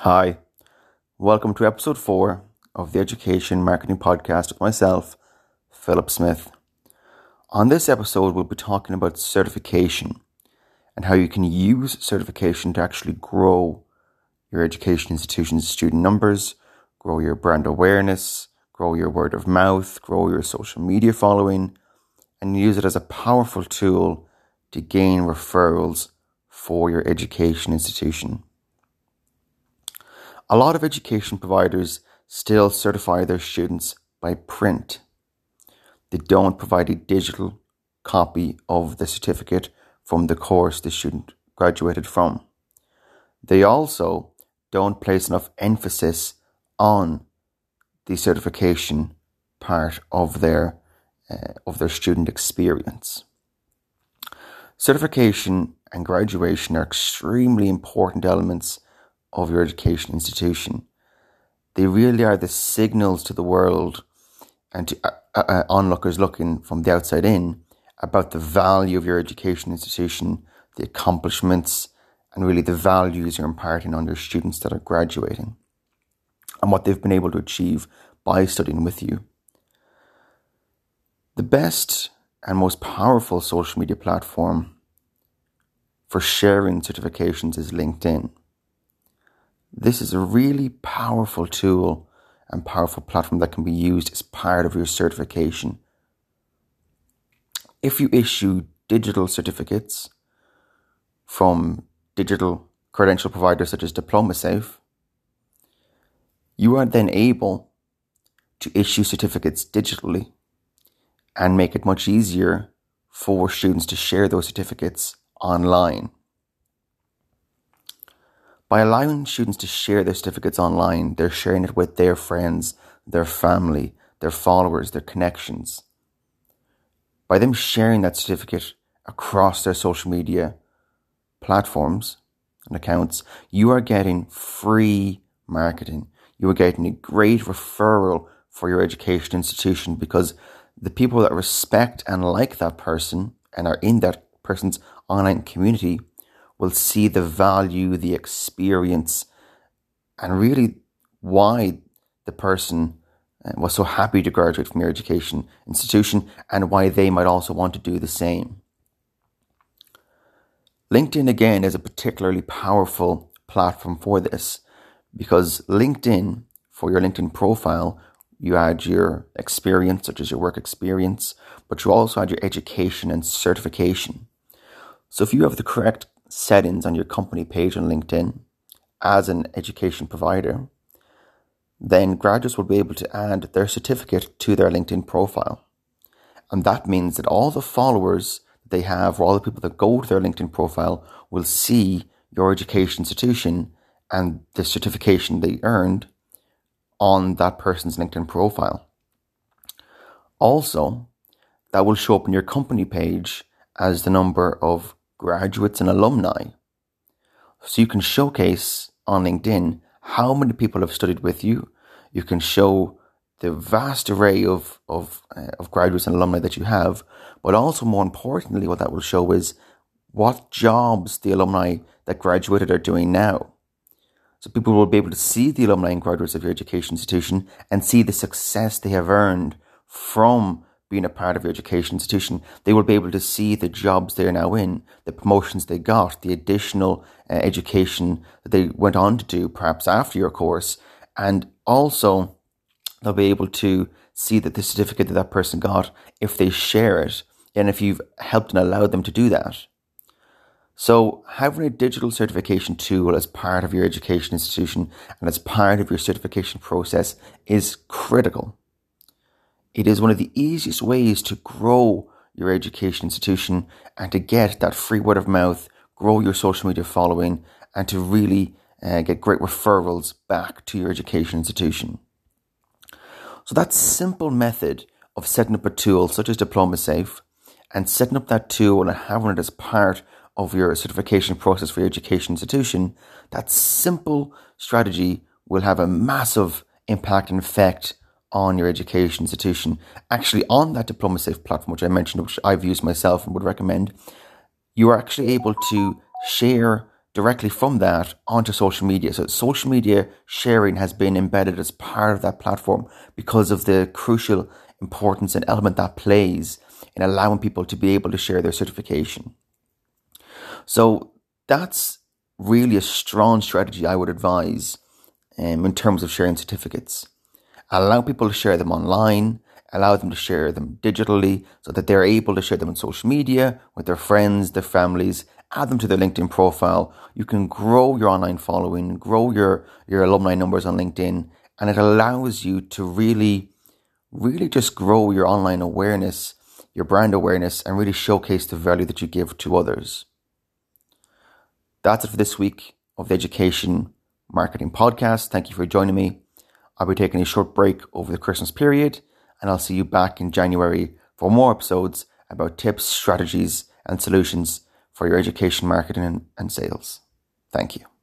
Hi, welcome to episode four of the Education Marketing Podcast with myself, Philip Smith. On this episode, we'll be talking about certification and how you can use certification to actually grow your education institution's student numbers, grow your brand awareness, grow your word of mouth, grow your social media following, and use it as a powerful tool to gain referrals for your education institution. A lot of education providers still certify their students by print. They don't provide a digital copy of the certificate from the course the student graduated from. They also don't place enough emphasis on the certification part of their uh, of their student experience. Certification and graduation are extremely important elements of your education institution. They really are the signals to the world and to uh, uh, uh, onlookers looking from the outside in about the value of your education institution, the accomplishments, and really the values you're imparting on your students that are graduating and what they've been able to achieve by studying with you. The best and most powerful social media platform for sharing certifications is LinkedIn. This is a really powerful tool and powerful platform that can be used as part of your certification. If you issue digital certificates from digital credential providers such as DiplomaSafe, you are then able to issue certificates digitally and make it much easier for students to share those certificates online. By allowing students to share their certificates online, they're sharing it with their friends, their family, their followers, their connections. By them sharing that certificate across their social media platforms and accounts, you are getting free marketing. You are getting a great referral for your education institution because the people that respect and like that person and are in that person's online community will see the value, the experience, and really why the person uh, was so happy to graduate from your education institution and why they might also want to do the same. LinkedIn, again, is a particularly powerful platform for this because LinkedIn, for your LinkedIn profile, you add your experience, such as your work experience, but you also add your education and certification. So if you have the correct settings on your company page on LinkedIn as an education provider, then graduates will be able to add their certificate to their LinkedIn profile. And that means that all the followers they have, or all the people that go to their LinkedIn profile, will see your education institution and the certification they earned on that person's LinkedIn profile. Also, that will show up in your company page as the number of graduates and alumni. So you can showcase on LinkedIn how many people have studied with you. You can show the vast array of, of, uh, of graduates and alumni that you have. But also, more importantly, what that will show is what jobs the alumni that graduated are doing now. So people will be able to see the alumni and graduates of your education institution and see the success they have earned from being a part of your education institution, they will be able to see the jobs they're now in, the promotions they got, the additional uh, education that they went on to do perhaps after your course, and also they'll be able to see that the certificate that that person got if they share it and if you've helped and allowed them to do that. So having a digital certification tool as part of your education institution and as part of your certification process is critical. It is one of the easiest ways to grow your education institution and to get that free word of mouth, grow your social media following, and to really uh, get great referrals back to your education institution. So that simple method of setting up a tool such as DiplomaSafe and setting up that tool and having it as part of your certification process for your education institution, that simple strategy will have a massive impact and effect on your education institution. Actually, on that DiplomaSafe platform, which I mentioned, which I've used myself and would recommend, you are actually able to share directly from that onto social media. So social media sharing has been embedded as part of that platform because of the crucial importance and element that plays in allowing people to be able to share their certification. So that's really a strong strategy I would advise um, in terms of sharing certificates. Allow people to share them online, allow them to share them digitally so that they're able to share them on social media with their friends, their families, add them to their LinkedIn profile. You can grow your online following, grow your, your alumni numbers on LinkedIn, and it allows you to really, really just grow your online awareness, your brand awareness, and really showcase the value that you give to others. That's it for this week of the Education Marketing Podcast. Thank you for joining me. I'll be taking a short break over the Christmas period, and I'll see you back in January for more episodes about tips, strategies, and solutions for your education marketing and, sales. Thank you.